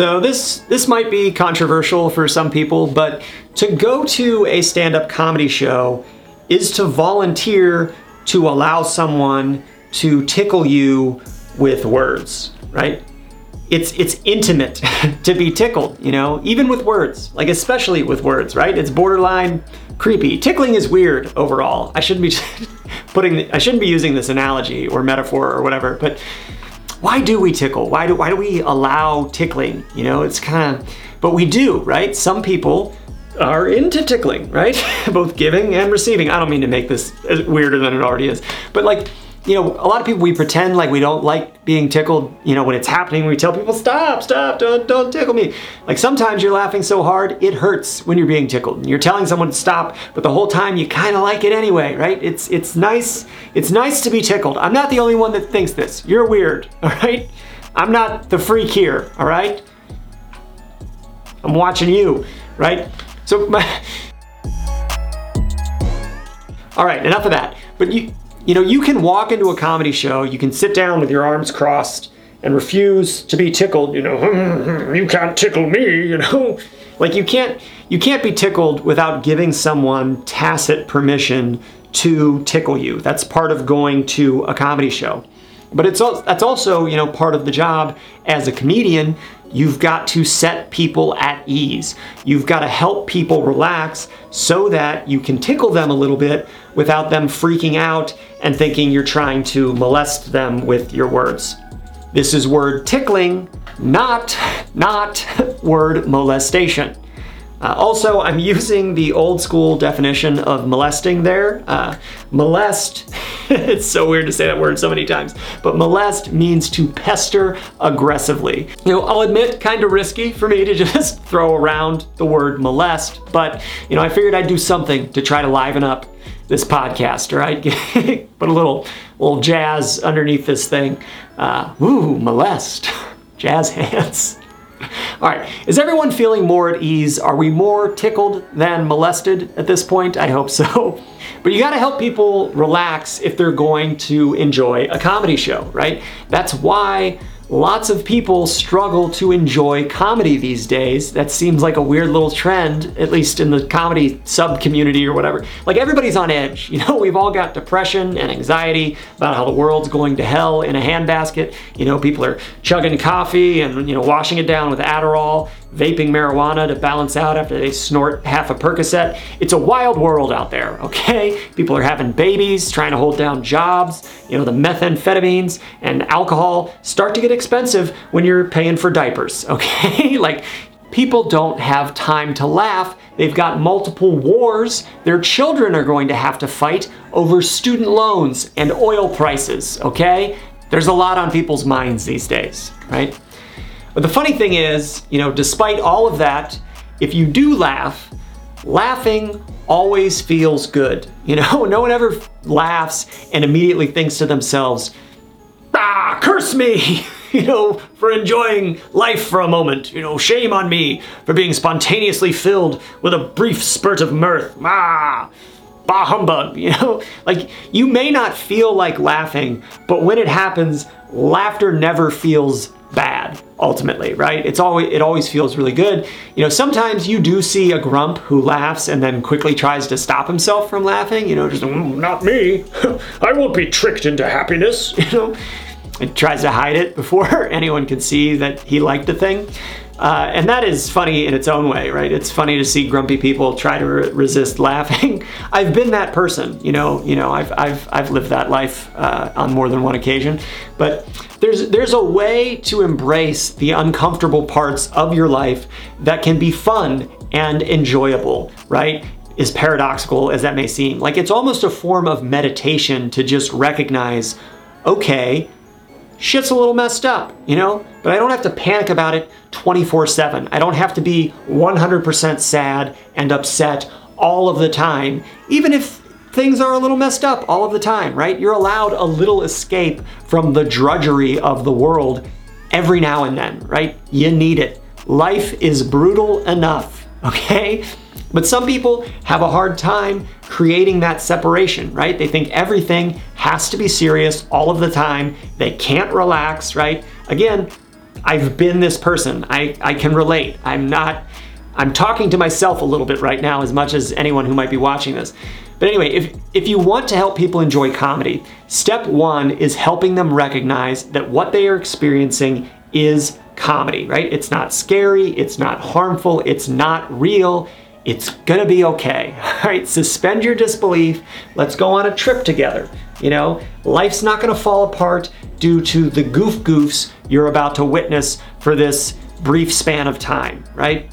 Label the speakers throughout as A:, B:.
A: So this this might be controversial for some people, but to go to a stand-up comedy show is to volunteer to allow someone to tickle you with words, right? It's it's intimate to be tickled, you know, even with words, like especially with words, right? It's borderline creepy. Tickling is weird overall. I shouldn't be putting I shouldn't be using this analogy or metaphor or whatever, but why do we tickle? Why do why do we allow tickling? You know, it's kind of but we do, right? Some people are into tickling, right? Both giving and receiving. I don't mean to make this weirder than it already is, but like you know, a lot of people, we pretend like we don't like being tickled, you know, when it's happening, we tell people, stop, stop, don't, don't tickle me. Like sometimes you're laughing so hard, it hurts when you're being tickled. And you're telling someone to stop, but the whole time you kind of like it anyway, right? It's, it's nice, it's nice to be tickled. I'm not the only one that thinks this. You're weird, all right? I'm not the freak here, all right? I'm watching you, right? So my, all right, enough of that. But you, you know, you can walk into a comedy show, you can sit down with your arms crossed and refuse to be tickled, you know, you can't tickle me, you know. Like you can't you can't be tickled without giving someone tacit permission to tickle you. That's part of going to a comedy show. But it's that's also, you know, part of the job as a comedian. You've got to set people at ease. You've got to help people relax so that you can tickle them a little bit without them freaking out and thinking you're trying to molest them with your words. This is word tickling, not, not word molestation. Uh, also, I'm using the old school definition of molesting there. Uh, molest, it's so weird to say that word so many times, but molest means to pester aggressively. You know, I'll admit, kind of risky for me to just throw around the word molest, but, you know, I figured I'd do something to try to liven up this podcast, right? Put a little, little jazz underneath this thing. Uh, ooh, molest, jazz hands. All right, is everyone feeling more at ease? Are we more tickled than molested at this point? I hope so. But you gotta help people relax if they're going to enjoy a comedy show, right? That's why Lots of people struggle to enjoy comedy these days. That seems like a weird little trend, at least in the comedy sub community or whatever. Like everybody's on edge. You know, we've all got depression and anxiety about how the world's going to hell in a handbasket. You know, people are chugging coffee and, you know, washing it down with Adderall vaping marijuana to balance out after they snort half a Percocet. It's a wild world out there, okay? People are having babies, trying to hold down jobs. You know, the methamphetamines and alcohol start to get expensive when you're paying for diapers, okay? like, people don't have time to laugh. They've got multiple wars. Their children are going to have to fight over student loans and oil prices, okay? There's a lot on people's minds these days, right? But the funny thing is, you know, despite all of that, if you do laugh, laughing always feels good. You know, no one ever laughs and immediately thinks to themselves, ah, curse me, you know, for enjoying life for a moment. You know, shame on me for being spontaneously filled with a brief spurt of mirth. Ah, bah humbug, you know? Like, you may not feel like laughing, but when it happens, laughter never feels bad ultimately right? It's always it always feels really good. You know sometimes you do see a grump who laughs and then quickly tries to stop himself from laughing you know just mm, not me. I won't be tricked into happiness. You know and tries to hide it before anyone can see that he liked the thing uh, and that is funny in its own way, right? It's funny to see grumpy people try to re- resist laughing. I've been that person, you know. You know, I've I've I've lived that life uh, on more than one occasion. But there's there's a way to embrace the uncomfortable parts of your life that can be fun and enjoyable, right? As paradoxical as that may seem, like it's almost a form of meditation to just recognize, okay, shit's a little messed up, you know? But I don't have to panic about it 24 7. I don't have to be 100% sad and upset all of the time, even if things are a little messed up all of the time, right? You're allowed a little escape from the drudgery of the world every now and then, right? You need it. Life is brutal enough, okay? But some people have a hard time creating that separation, right? They think everything has to be serious all of the time. They can't relax, right? Again, I've been this person. I, I can relate. I'm not, I'm talking to myself a little bit right now as much as anyone who might be watching this. But anyway, if, if you want to help people enjoy comedy, step one is helping them recognize that what they are experiencing is comedy, right? It's not scary, it's not harmful, it's not real. It's gonna be okay. All right, suspend your disbelief. Let's go on a trip together. You know, life's not gonna fall apart due to the goof goofs you're about to witness for this brief span of time, right?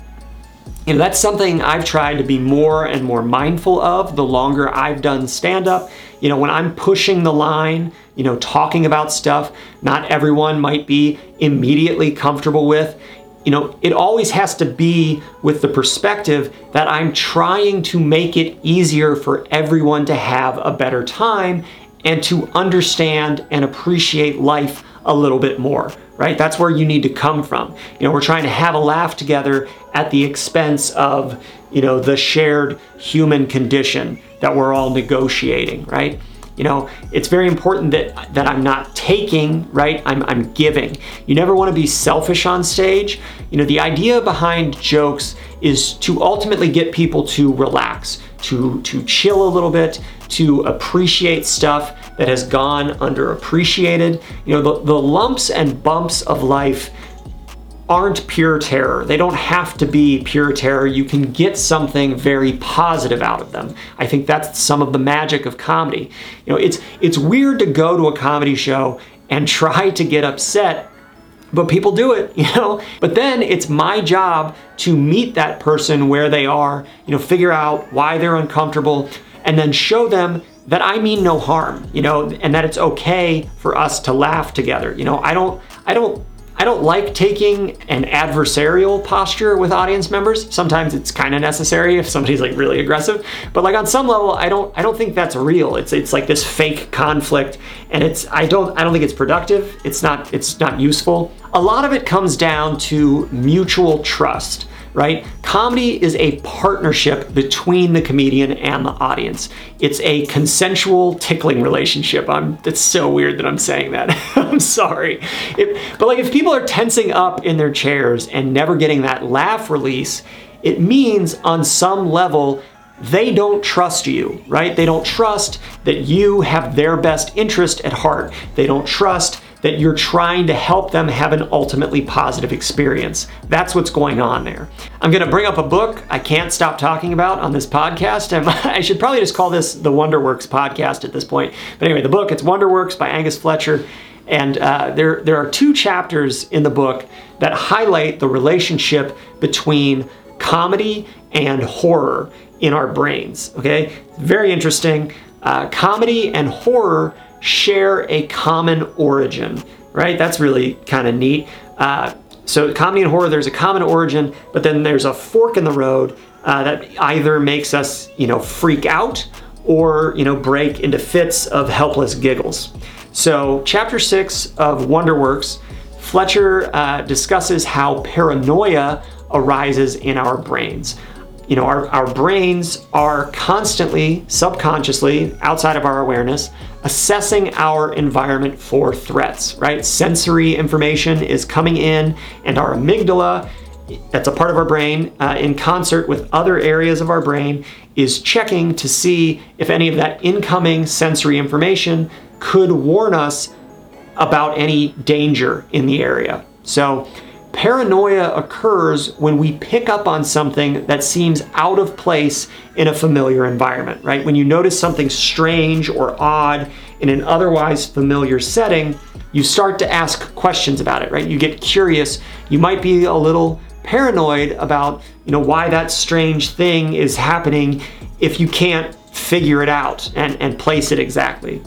A: You know, that's something I've tried to be more and more mindful of the longer I've done stand up. You know, when I'm pushing the line, you know, talking about stuff not everyone might be immediately comfortable with, you know, it always has to be with the perspective that I'm trying to make it easier for everyone to have a better time and to understand and appreciate life a little bit more, right? That's where you need to come from. You know, we're trying to have a laugh together at the expense of, you know, the shared human condition that we're all negotiating, right? You know, it's very important that that I'm not taking, right? I'm I'm giving. You never want to be selfish on stage. You know, the idea behind jokes is to ultimately get people to relax, to to chill a little bit, to appreciate stuff that has gone underappreciated. You know, the, the lumps and bumps of life aren't pure terror. They don't have to be pure terror. You can get something very positive out of them. I think that's some of the magic of comedy. You know, it's it's weird to go to a comedy show and try to get upset but people do it, you know? But then it's my job to meet that person where they are, you know, figure out why they're uncomfortable, and then show them that I mean no harm, you know, and that it's okay for us to laugh together. You know, I don't I don't I don't like taking an adversarial posture with audience members. Sometimes it's kind of necessary if somebody's like really aggressive, but like on some level, I don't I don't think that's real. It's it's like this fake conflict, and it's I don't I don't think it's productive. It's not it's not useful. A lot of it comes down to mutual trust right? Comedy is a partnership between the comedian and the audience. It's a consensual tickling relationship. I'm it's so weird that I'm saying that. I'm sorry. If, but like if people are tensing up in their chairs and never getting that laugh release, it means on some level they don't trust you, right? They don't trust that you have their best interest at heart. They don't trust that you're trying to help them have an ultimately positive experience. That's what's going on there. I'm going to bring up a book I can't stop talking about on this podcast. I should probably just call this the Wonderworks podcast at this point. But anyway, the book, it's Wonderworks by Angus Fletcher. And uh, there, there are two chapters in the book that highlight the relationship between comedy and horror in our brains. Okay, very interesting. Uh, comedy and horror share a common origin, right? That's really kind of neat. Uh, so comedy and horror, there's a common origin, but then there's a fork in the road uh, that either makes us, you know, freak out or, you know, break into fits of helpless giggles. So chapter six of Wonderworks, Fletcher uh, discusses how paranoia arises in our brains you know, our, our brains are constantly, subconsciously, outside of our awareness, assessing our environment for threats, right? Sensory information is coming in, and our amygdala, that's a part of our brain, uh, in concert with other areas of our brain, is checking to see if any of that incoming sensory information could warn us about any danger in the area. So, Paranoia occurs when we pick up on something that seems out of place in a familiar environment, right? When you notice something strange or odd in an otherwise familiar setting, you start to ask questions about it, right? You get curious. You might be a little paranoid about, you know, why that strange thing is happening if you can't figure it out and, and place it exactly.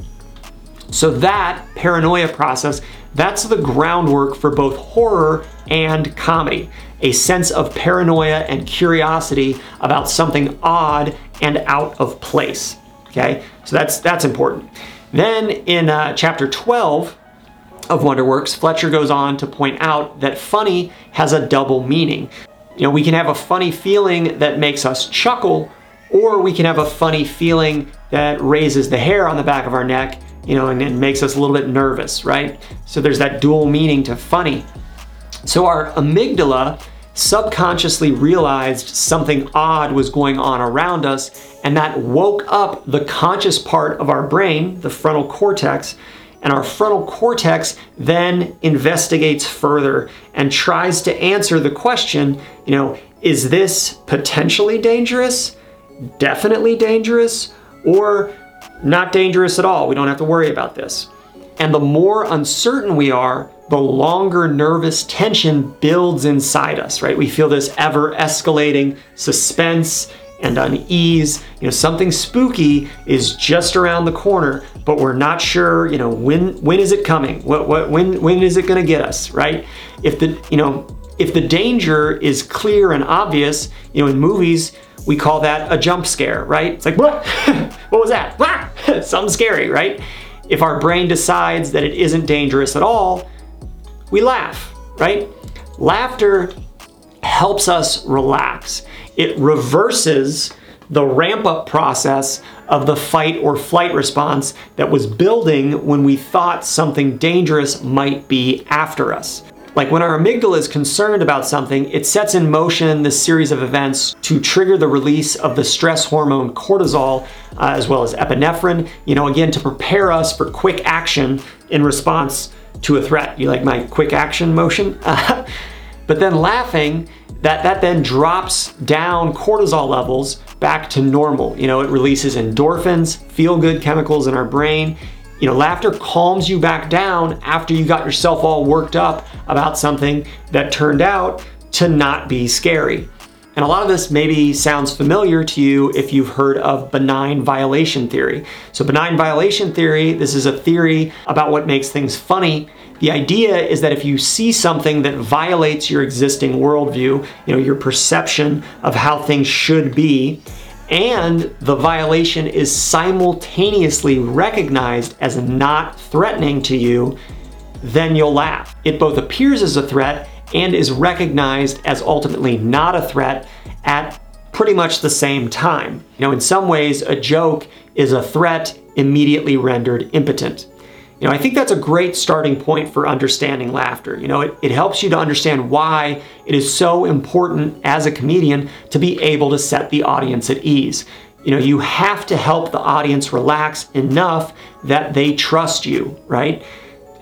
A: So that paranoia process, that's the groundwork for both horror and comedy. A sense of paranoia and curiosity about something odd and out of place. Okay, so that's that's important. Then in uh, chapter 12 of Wonderworks, Fletcher goes on to point out that funny has a double meaning. You know, we can have a funny feeling that makes us chuckle, or we can have a funny feeling that raises the hair on the back of our neck, you know, and, it makes us a little bit nervous, right? So there's that dual meaning to funny. So our amygdala subconsciously realized something odd was going on around us, and that woke up the conscious part of our brain, the frontal cortex. And our frontal cortex then investigates further and tries to answer the question, you know, is this potentially dangerous? Definitely dangerous? Or not dangerous at all? We don't have to worry about this. And the more uncertain we are, the longer nervous tension builds inside us, right? We feel this ever escalating suspense and unease. You know, something spooky is just around the corner, but we're not sure, you know, when when is it coming? What what when when is it going to get us, right? If the, you know, if the danger is clear and obvious, you know, in movies, we call that a jump scare, right? It's like, what? what was that? Something scary, right? If our brain decides that it isn't dangerous at all, we laugh, right? Laughter helps us relax. It reverses the ramp up process of the fight or flight response that was building when we thought something dangerous might be after us. Like when our amygdala is concerned about something, it sets in motion this series of events to trigger the release of the stress hormone cortisol, uh, as well as epinephrine, you know, again, to prepare us for quick action in response to a threat. You like my quick action motion? but then laughing, that, that then drops down cortisol levels back to normal. You know, it releases endorphins, feel good chemicals in our brain. You know, laughter calms you back down after you got yourself all worked up about something that turned out to not be scary. And a lot of this maybe sounds familiar to you if you've heard of benign violation theory. So, benign violation theory, this is a theory about what makes things funny. The idea is that if you see something that violates your existing worldview, you know, your perception of how things should be, and the violation is simultaneously recognized as not threatening to you, then you'll laugh. It both appears as a threat and is recognized as ultimately not a threat at pretty much the same time. You know, in some ways, a joke is a threat immediately rendered impotent. You know, I think that's a great starting point for understanding laughter. You know, it, it helps you to understand why it is so important as a comedian to be able to set the audience at ease. You know, you have to help the audience relax enough that they trust you, right?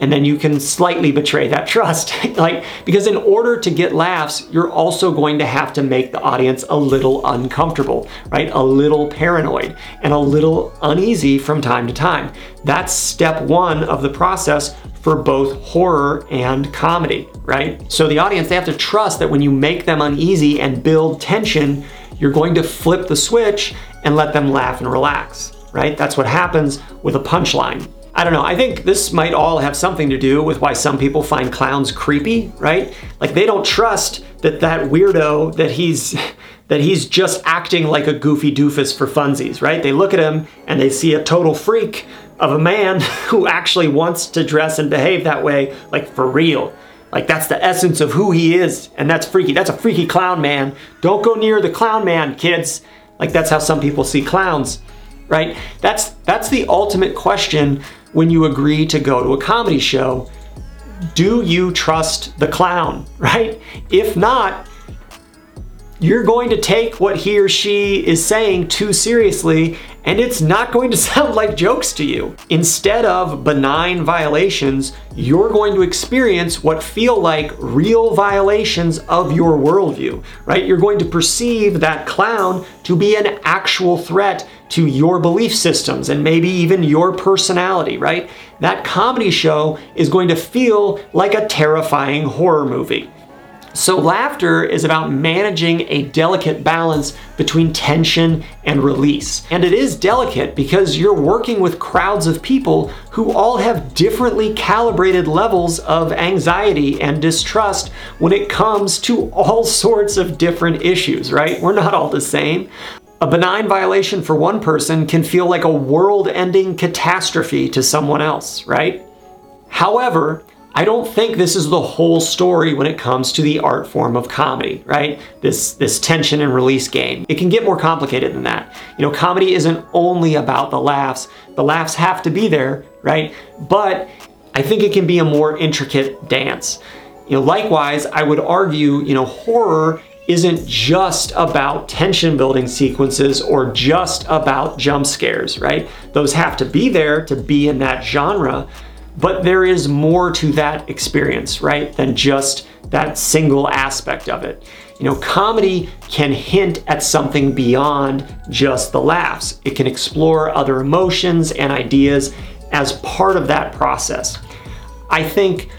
A: And then you can slightly betray that trust. like, because in order to get laughs, you're also going to have to make the audience a little uncomfortable, right? A little paranoid and a little uneasy from time to time. That's step one of the process for both horror and comedy, right? So the audience, they have to trust that when you make them uneasy and build tension, you're going to flip the switch and let them laugh and relax, right? That's what happens with a punchline. I don't know. I think this might all have something to do with why some people find clowns creepy, right? Like they don't trust that that weirdo that he's that he's just acting like a goofy doofus for funsies, right? They look at him and they see a total freak of a man who actually wants to dress and behave that way, like for real. Like that's the essence of who he is, and that's freaky. That's a freaky clown man. Don't go near the clown man, kids. Like that's how some people see clowns, right? That's that's the ultimate question when you agree to go to a comedy show. Do you trust the clown, right? If not, you're going to take what he or she is saying too seriously and it's not going to sound like jokes to you. Instead of benign violations, you're going to experience what feel like real violations of your worldview, right? You're going to perceive that clown to be an actual threat to your belief systems and maybe even your personality, right? That comedy show is going to feel like a terrifying horror movie. So, laughter is about managing a delicate balance between tension and release. And it is delicate because you're working with crowds of people who all have differently calibrated levels of anxiety and distrust when it comes to all sorts of different issues, right? We're not all the same. A benign violation for one person can feel like a world ending catastrophe to someone else, right? However, I don't think this is the whole story when it comes to the art form of comedy, right? This this tension and release game. It can get more complicated than that. You know, comedy isn't only about the laughs. The laughs have to be there, right? But I think it can be a more intricate dance. You know, likewise, I would argue, you know, horror isn't just about tension building sequences or just about jump scares, right? Those have to be there to be in that genre, but there is more to that experience, right, than just that single aspect of it. You know, comedy can hint at something beyond just the laughs. It can explore other emotions and ideas as part of that process. I think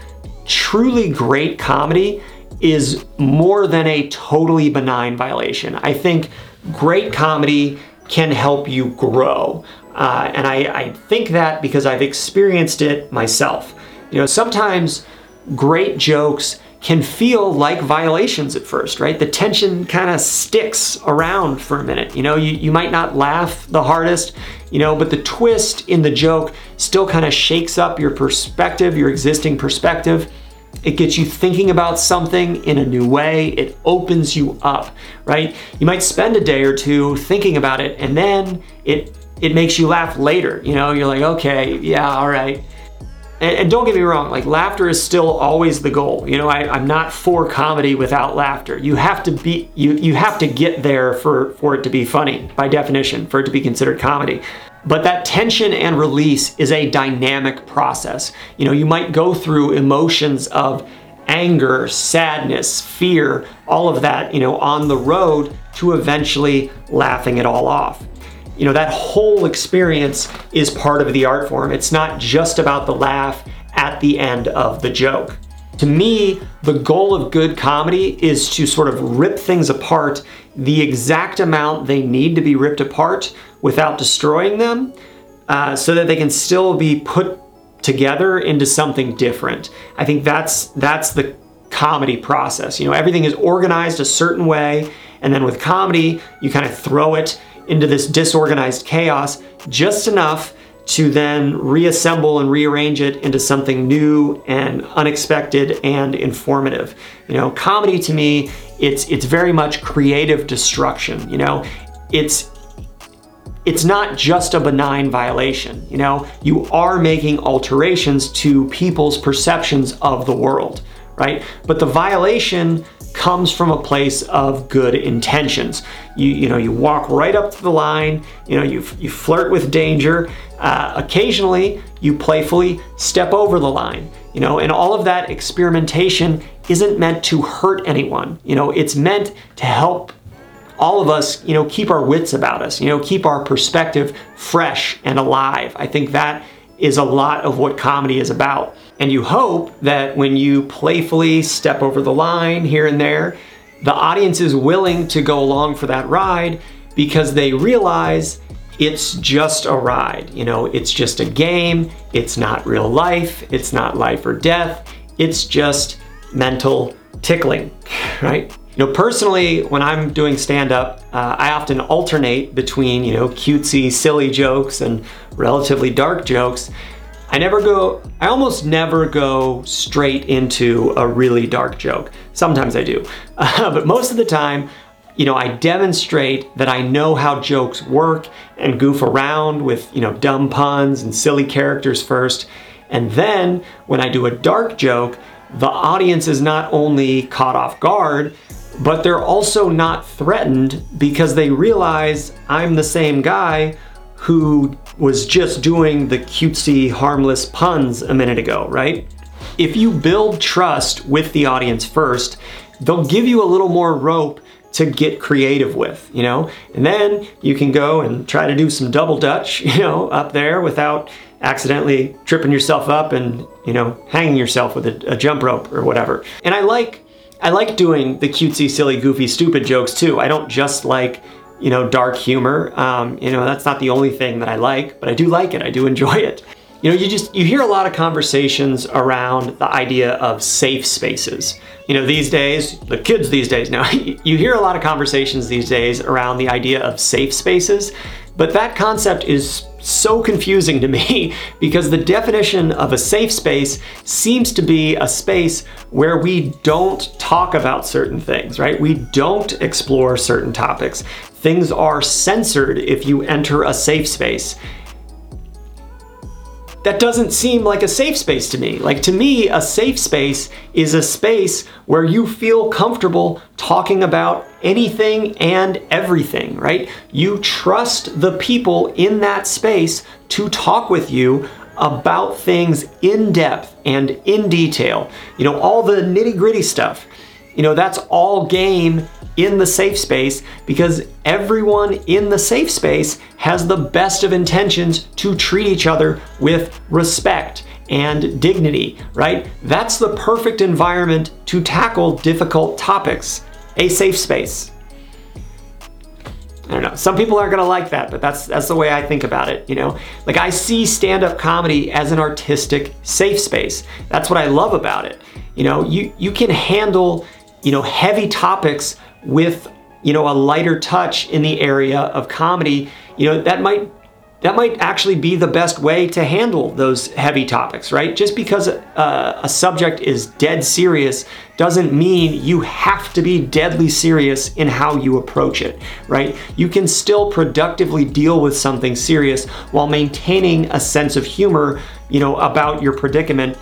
A: truly great comedy is more than a totally benign violation. I think great comedy can help you grow. Uh, and I, I think that because I've experienced it myself. You know, sometimes great jokes can feel like violations at first, right? The tension kind of sticks around for a minute. You know, you, you might not laugh the hardest, you know, but the twist in the joke still kind of shakes up your perspective, your existing perspective. It gets you thinking about something in a new way. It opens you up, right? You might spend a day or two thinking about it and then it it makes you laugh later. You know, you're like, okay, yeah, all right. And, and don't get me wrong, like laughter is still always the goal. You know, I, I'm not for comedy without laughter. You have to be you you have to get there for for it to be funny by definition, for it to be considered comedy. But that tension and release is a dynamic process. You know, you might go through emotions of anger, sadness, fear, all of that, you know, on the road to eventually laughing it all off you know, that whole experience is part of the art form. It's not just about the laugh at the end of the joke. To me, the goal of good comedy is to sort of rip things apart the exact amount they need to be ripped apart without destroying them uh, so that they can still be put together into something different. I think that's that's the comedy process. You know, everything is organized a certain way, and then with comedy, you kind of throw it into this disorganized chaos just enough to then reassemble and rearrange it into something new and unexpected and informative. You know, comedy to me, it's it's very much creative destruction, you know. It's it's not just a benign violation, you know. You are making alterations to people's perceptions of the world, right? But the violation comes from a place of good intentions. You, you know, you walk right up to the line, you know, you, you flirt with danger. Uh, occasionally, you playfully step over the line, you know, and all of that experimentation isn't meant to hurt anyone. You know, it's meant to help all of us, you know, keep our wits about us, you know, keep our perspective fresh and alive. I think that is a lot of what comedy is about. And you hope that when you playfully step over the line here and there, the audience is willing to go along for that ride because they realize it's just a ride. You know, it's just a game. It's not real life. It's not life or death. It's just mental tickling, right? You know, personally, when I'm doing stand up, uh, I often alternate between, you know, cutesy, silly jokes and relatively dark jokes. I never go, I almost never go straight into a really dark joke. Sometimes I do. Uh, but most of the time, you know, I demonstrate that I know how jokes work and goof around with, you know, dumb puns and silly characters first. And then when I do a dark joke, the audience is not only caught off guard, but they're also not threatened because they realize I'm the same guy who was just doing the cutesy, harmless puns a minute ago, right? If you build trust with the audience first, they'll give you a little more rope to get creative with, you know? And then you can go and try to do some double dutch, you know, up there without accidentally tripping yourself up and, you know, hanging yourself with a, a jump rope or whatever. And I like I like doing the cutesy, silly, goofy, stupid jokes too. I don't just like, you know, dark humor. Um, you know, that's not the only thing that I like, but I do like it. I do enjoy it. You know, you just, you hear a lot of conversations around the idea of safe spaces. You know, these days, the kids these days now, you hear a lot of conversations these days around the idea of safe spaces, but that concept is so confusing to me because the definition of a safe space seems to be a space where we don't talk about certain things, right? We don't explore certain topics. Things are censored if you enter a safe space. That doesn't seem like a safe space to me. Like to me, a safe space is a space where you feel comfortable talking about anything and everything, right? You trust the people in that space to talk with you about things in depth and in detail. You know, all the nitty gritty stuff. You know, that's all game in the safe space because everyone in the safe space has the best of intentions to treat each other with respect and dignity, right? That's the perfect environment to tackle difficult topics. A safe space. I don't know. Some people aren't gonna like that, but that's that's the way I think about it. You know, like I see stand-up comedy as an artistic safe space. That's what I love about it. You know, you you can handle you know heavy topics with you know a lighter touch in the area of comedy. You know that might that might actually be the best way to handle those heavy topics, right? Just because a subject is dead serious doesn't mean you have to be deadly serious in how you approach it, right? You can still productively deal with something serious while maintaining a sense of humor, you know, about your predicament,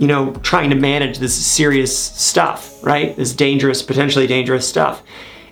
A: you know, trying to manage this serious stuff, right? This dangerous, potentially dangerous stuff.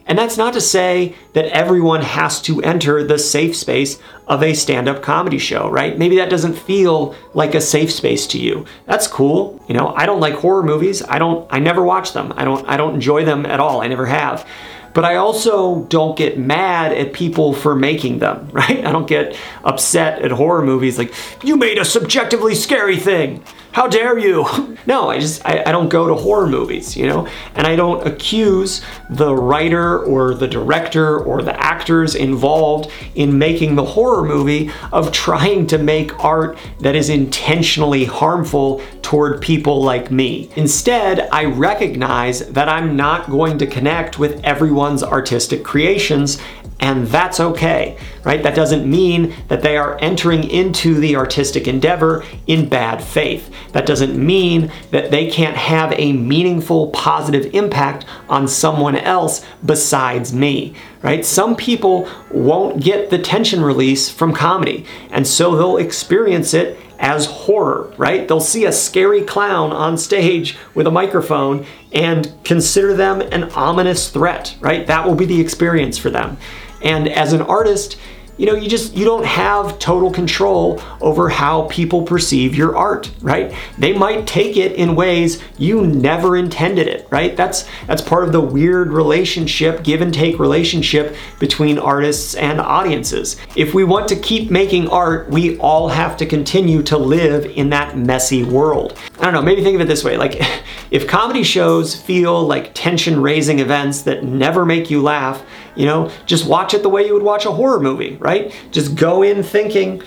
A: And that's not to say that everyone has to enter the safe space of a stand up comedy show, right? Maybe that doesn't feel like a safe space to you. That's cool. You know, I don't like horror movies. I don't, I never watch them. I don't, I don't enjoy them at all. I never have. But I also don't get mad at people for making them, right? I don't get upset at horror movies like, you made a subjectively scary thing how dare you? no, I just, I, I, don't go to horror movies, you know? And I don't accuse the writer or the director or the actors involved in making the horror movie of trying to make art that is intentionally harmful toward people like me. Instead, I recognize that I'm not going to connect with everyone's artistic creations and that's okay, right? That doesn't mean that they are entering into the artistic endeavor in bad faith. That doesn't mean that they can't have a meaningful, positive impact on someone else besides me, right? Some people won't get the tension release from comedy, and so they'll experience it as horror, right? They'll see a scary clown on stage with a microphone and consider them an ominous threat, right? That will be the experience for them. And as an artist, you know, you just you don't have total control over how people perceive your art, right? They might take it in ways you never intended it, right? That's that's part of the weird relationship, give and take relationship between artists and audiences. If we want to keep making art, we all have to continue to live in that messy world. I don't know, maybe think of it this way, like if comedy shows feel like tension-raising events that never make you laugh, you know, just watch it the way you would watch a horror movie, right? Just go in thinking,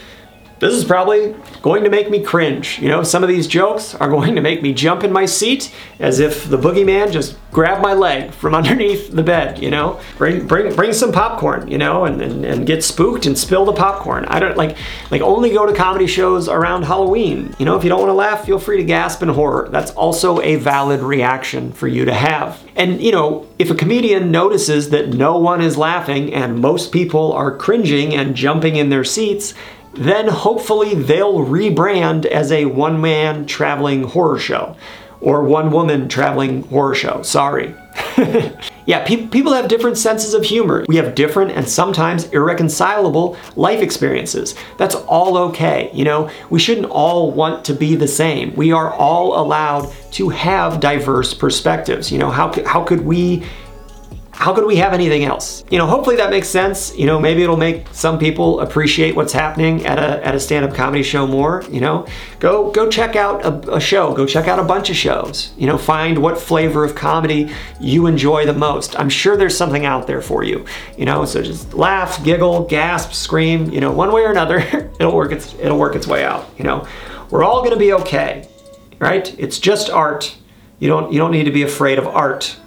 A: this is probably going to make me cringe. You know, some of these jokes are going to make me jump in my seat as if the boogeyman just grabbed my leg from underneath the bed, you know? Bring bring bring some popcorn, you know, and, and, and get spooked and spill the popcorn. I don't like like only go to comedy shows around Halloween. You know, if you don't want to laugh, feel free to gasp in horror. That's also a valid reaction for you to have. And you know, if a comedian notices that no one is laughing and most people are cringing and jumping in their seats, then hopefully they'll rebrand as a one man traveling horror show or one woman traveling horror show. Sorry. yeah, pe- people have different senses of humor. We have different and sometimes irreconcilable life experiences. That's all okay. You know, we shouldn't all want to be the same. We are all allowed to have diverse perspectives. You know, how, how could we how could we have anything else? You know, hopefully that makes sense. You know, maybe it'll make some people appreciate what's happening at a, at a stand-up comedy show more, you know. Go go check out a, a show, go check out a bunch of shows. You know, find what flavor of comedy you enjoy the most. I'm sure there's something out there for you. You know, so just laugh, giggle, gasp, scream, you know, one way or another, it'll work its it'll work its way out, you know. We're all gonna be okay. Right? It's just art. You don't you don't need to be afraid of art